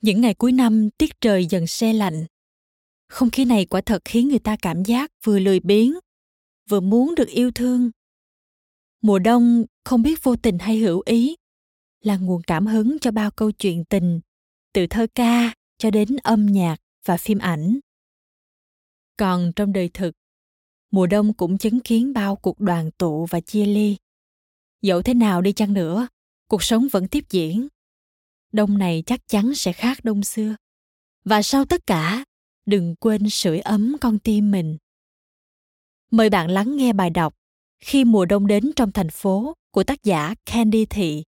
Những ngày cuối năm tiết trời dần se lạnh. Không khí này quả thật khiến người ta cảm giác vừa lười biếng, vừa muốn được yêu thương. Mùa đông không biết vô tình hay hữu ý là nguồn cảm hứng cho bao câu chuyện tình, từ thơ ca cho đến âm nhạc và phim ảnh. Còn trong đời thực, mùa đông cũng chứng kiến bao cuộc đoàn tụ và chia ly. Dẫu thế nào đi chăng nữa, cuộc sống vẫn tiếp diễn đông này chắc chắn sẽ khác đông xưa và sau tất cả, đừng quên sưởi ấm con tim mình mời bạn lắng nghe bài đọc khi mùa đông đến trong thành phố của tác giả Candy Thị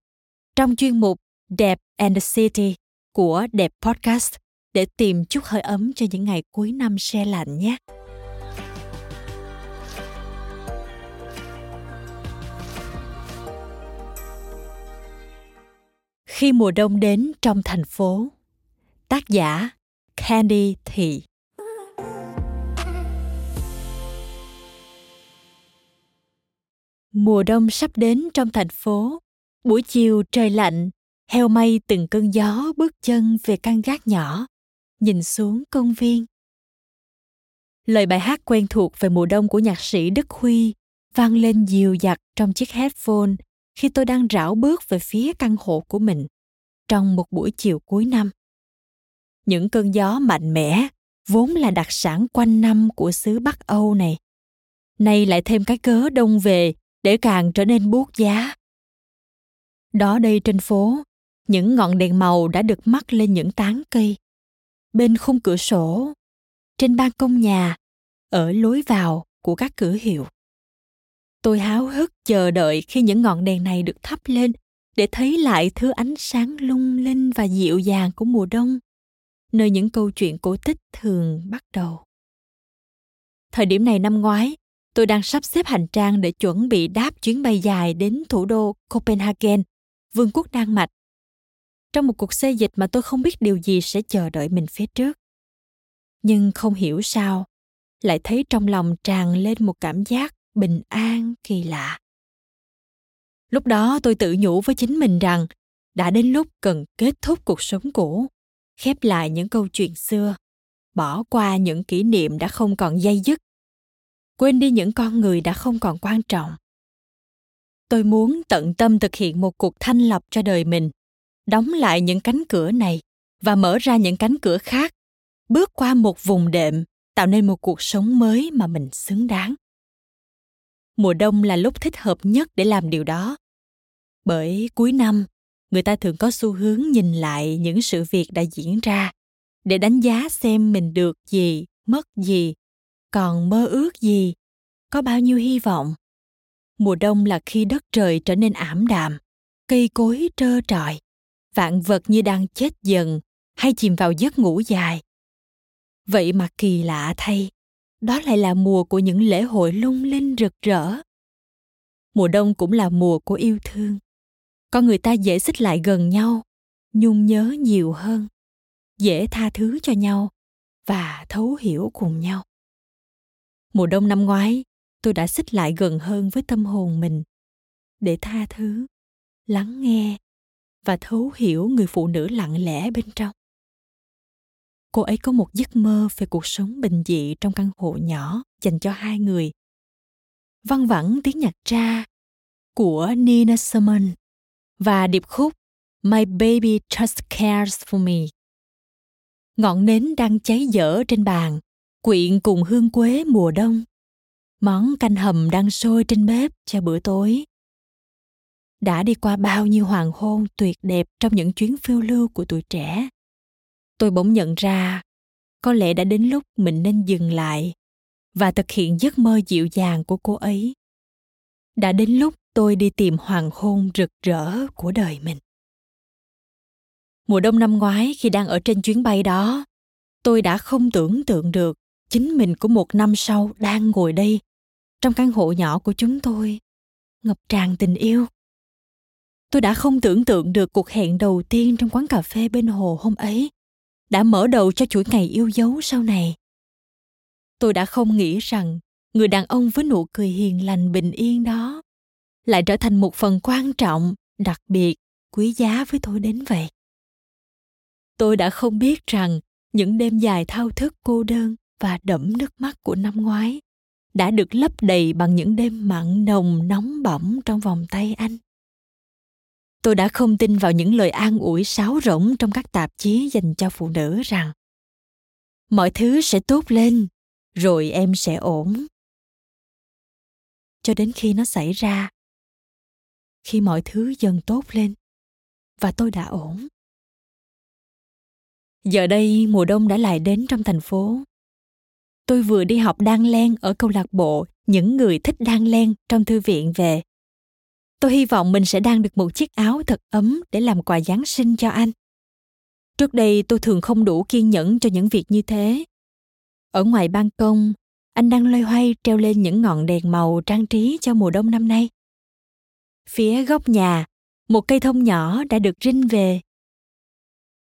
trong chuyên mục Đẹp and the City của Đẹp Podcast để tìm chút hơi ấm cho những ngày cuối năm se lạnh nhé. Khi mùa đông đến trong thành phố. Tác giả, Candy Thị. Mùa đông sắp đến trong thành phố. Buổi chiều trời lạnh, Heo may từng cơn gió bước chân về căn gác nhỏ. Nhìn xuống công viên. Lời bài hát quen thuộc về mùa đông của nhạc sĩ Đức Huy vang lên dịu dặt trong chiếc headphone khi tôi đang rảo bước về phía căn hộ của mình trong một buổi chiều cuối năm. Những cơn gió mạnh mẽ vốn là đặc sản quanh năm của xứ Bắc Âu này. Nay lại thêm cái cớ đông về để càng trở nên buốt giá. Đó đây trên phố, những ngọn đèn màu đã được mắc lên những tán cây. Bên khung cửa sổ, trên ban công nhà, ở lối vào của các cửa hiệu. Tôi háo hức chờ đợi khi những ngọn đèn này được thắp lên để thấy lại thứ ánh sáng lung linh và dịu dàng của mùa đông, nơi những câu chuyện cổ tích thường bắt đầu. Thời điểm này năm ngoái, tôi đang sắp xếp hành trang để chuẩn bị đáp chuyến bay dài đến thủ đô Copenhagen, vương quốc Đan Mạch. Trong một cuộc xê dịch mà tôi không biết điều gì sẽ chờ đợi mình phía trước. Nhưng không hiểu sao, lại thấy trong lòng tràn lên một cảm giác bình an kỳ lạ lúc đó tôi tự nhủ với chính mình rằng đã đến lúc cần kết thúc cuộc sống cũ, khép lại những câu chuyện xưa, bỏ qua những kỷ niệm đã không còn dây dứt, quên đi những con người đã không còn quan trọng. Tôi muốn tận tâm thực hiện một cuộc thanh lọc cho đời mình, đóng lại những cánh cửa này và mở ra những cánh cửa khác, bước qua một vùng đệm, tạo nên một cuộc sống mới mà mình xứng đáng. Mùa đông là lúc thích hợp nhất để làm điều đó bởi cuối năm, người ta thường có xu hướng nhìn lại những sự việc đã diễn ra để đánh giá xem mình được gì, mất gì, còn mơ ước gì, có bao nhiêu hy vọng. Mùa đông là khi đất trời trở nên ảm đạm, cây cối trơ trọi, vạn vật như đang chết dần hay chìm vào giấc ngủ dài. Vậy mà kỳ lạ thay, đó lại là mùa của những lễ hội lung linh rực rỡ. Mùa đông cũng là mùa của yêu thương con người ta dễ xích lại gần nhau nhung nhớ nhiều hơn dễ tha thứ cho nhau và thấu hiểu cùng nhau Mùa đông năm ngoái, tôi đã xích lại gần hơn với tâm hồn mình để tha thứ, lắng nghe và thấu hiểu người phụ nữ lặng lẽ bên trong. Cô ấy có một giấc mơ về cuộc sống bình dị trong căn hộ nhỏ dành cho hai người. Văng vẳng tiếng nhạc tra của Nina Simone và điệp khúc My Baby Just Cares For Me. Ngọn nến đang cháy dở trên bàn, quyện cùng hương quế mùa đông. Món canh hầm đang sôi trên bếp cho bữa tối. Đã đi qua bao nhiêu hoàng hôn tuyệt đẹp trong những chuyến phiêu lưu của tuổi trẻ. Tôi bỗng nhận ra, có lẽ đã đến lúc mình nên dừng lại và thực hiện giấc mơ dịu dàng của cô ấy. Đã đến lúc tôi đi tìm hoàng hôn rực rỡ của đời mình. Mùa đông năm ngoái khi đang ở trên chuyến bay đó, tôi đã không tưởng tượng được chính mình của một năm sau đang ngồi đây trong căn hộ nhỏ của chúng tôi ngập tràn tình yêu tôi đã không tưởng tượng được cuộc hẹn đầu tiên trong quán cà phê bên hồ hôm ấy đã mở đầu cho chuỗi ngày yêu dấu sau này tôi đã không nghĩ rằng người đàn ông với nụ cười hiền lành bình yên đó lại trở thành một phần quan trọng, đặc biệt, quý giá với tôi đến vậy. Tôi đã không biết rằng những đêm dài thao thức cô đơn và đẫm nước mắt của năm ngoái đã được lấp đầy bằng những đêm mặn nồng nóng bỏng trong vòng tay anh. Tôi đã không tin vào những lời an ủi sáo rỗng trong các tạp chí dành cho phụ nữ rằng, mọi thứ sẽ tốt lên, rồi em sẽ ổn. Cho đến khi nó xảy ra khi mọi thứ dần tốt lên. Và tôi đã ổn. Giờ đây mùa đông đã lại đến trong thành phố. Tôi vừa đi học đan len ở câu lạc bộ những người thích đan len trong thư viện về. Tôi hy vọng mình sẽ đan được một chiếc áo thật ấm để làm quà giáng sinh cho anh. Trước đây tôi thường không đủ kiên nhẫn cho những việc như thế. Ở ngoài ban công, anh đang loay hoay treo lên những ngọn đèn màu trang trí cho mùa đông năm nay phía góc nhà một cây thông nhỏ đã được rinh về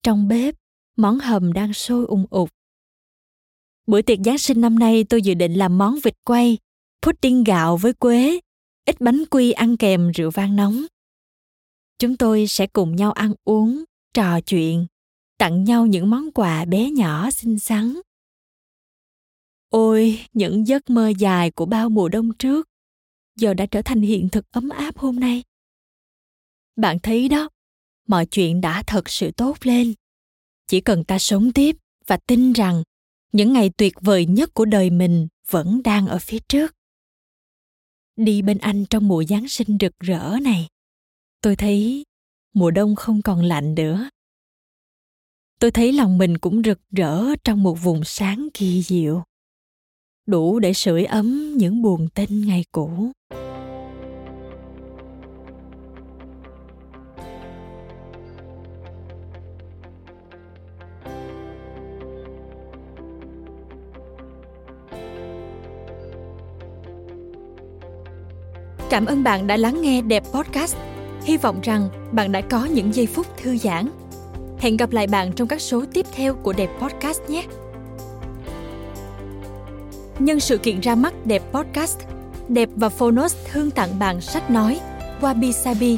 trong bếp món hầm đang sôi ùng ục Bữa tiệc Giáng sinh năm nay tôi dự định làm món vịt quay, pudding gạo với quế, ít bánh quy ăn kèm rượu vang nóng. Chúng tôi sẽ cùng nhau ăn uống, trò chuyện, tặng nhau những món quà bé nhỏ xinh xắn. Ôi, những giấc mơ dài của bao mùa đông trước, giờ đã trở thành hiện thực ấm áp hôm nay. Bạn thấy đó, mọi chuyện đã thật sự tốt lên. Chỉ cần ta sống tiếp và tin rằng những ngày tuyệt vời nhất của đời mình vẫn đang ở phía trước đi bên anh trong mùa giáng sinh rực rỡ này tôi thấy mùa đông không còn lạnh nữa tôi thấy lòng mình cũng rực rỡ trong một vùng sáng kỳ diệu đủ để sưởi ấm những buồn tin ngày cũ Cảm ơn bạn đã lắng nghe Đẹp Podcast. Hy vọng rằng bạn đã có những giây phút thư giãn. Hẹn gặp lại bạn trong các số tiếp theo của Đẹp Podcast nhé. Nhân sự kiện ra mắt Đẹp Podcast, Đẹp và Phonos thương tặng bạn sách nói Wabi Sabi,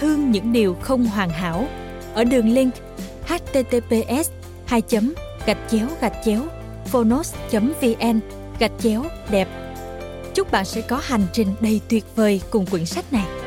thương những điều không hoàn hảo ở đường link https 2 gạch chéo gạch chéo phonos vn gạch chéo đẹp Chúc bạn sẽ có hành trình đầy tuyệt vời cùng quyển sách này.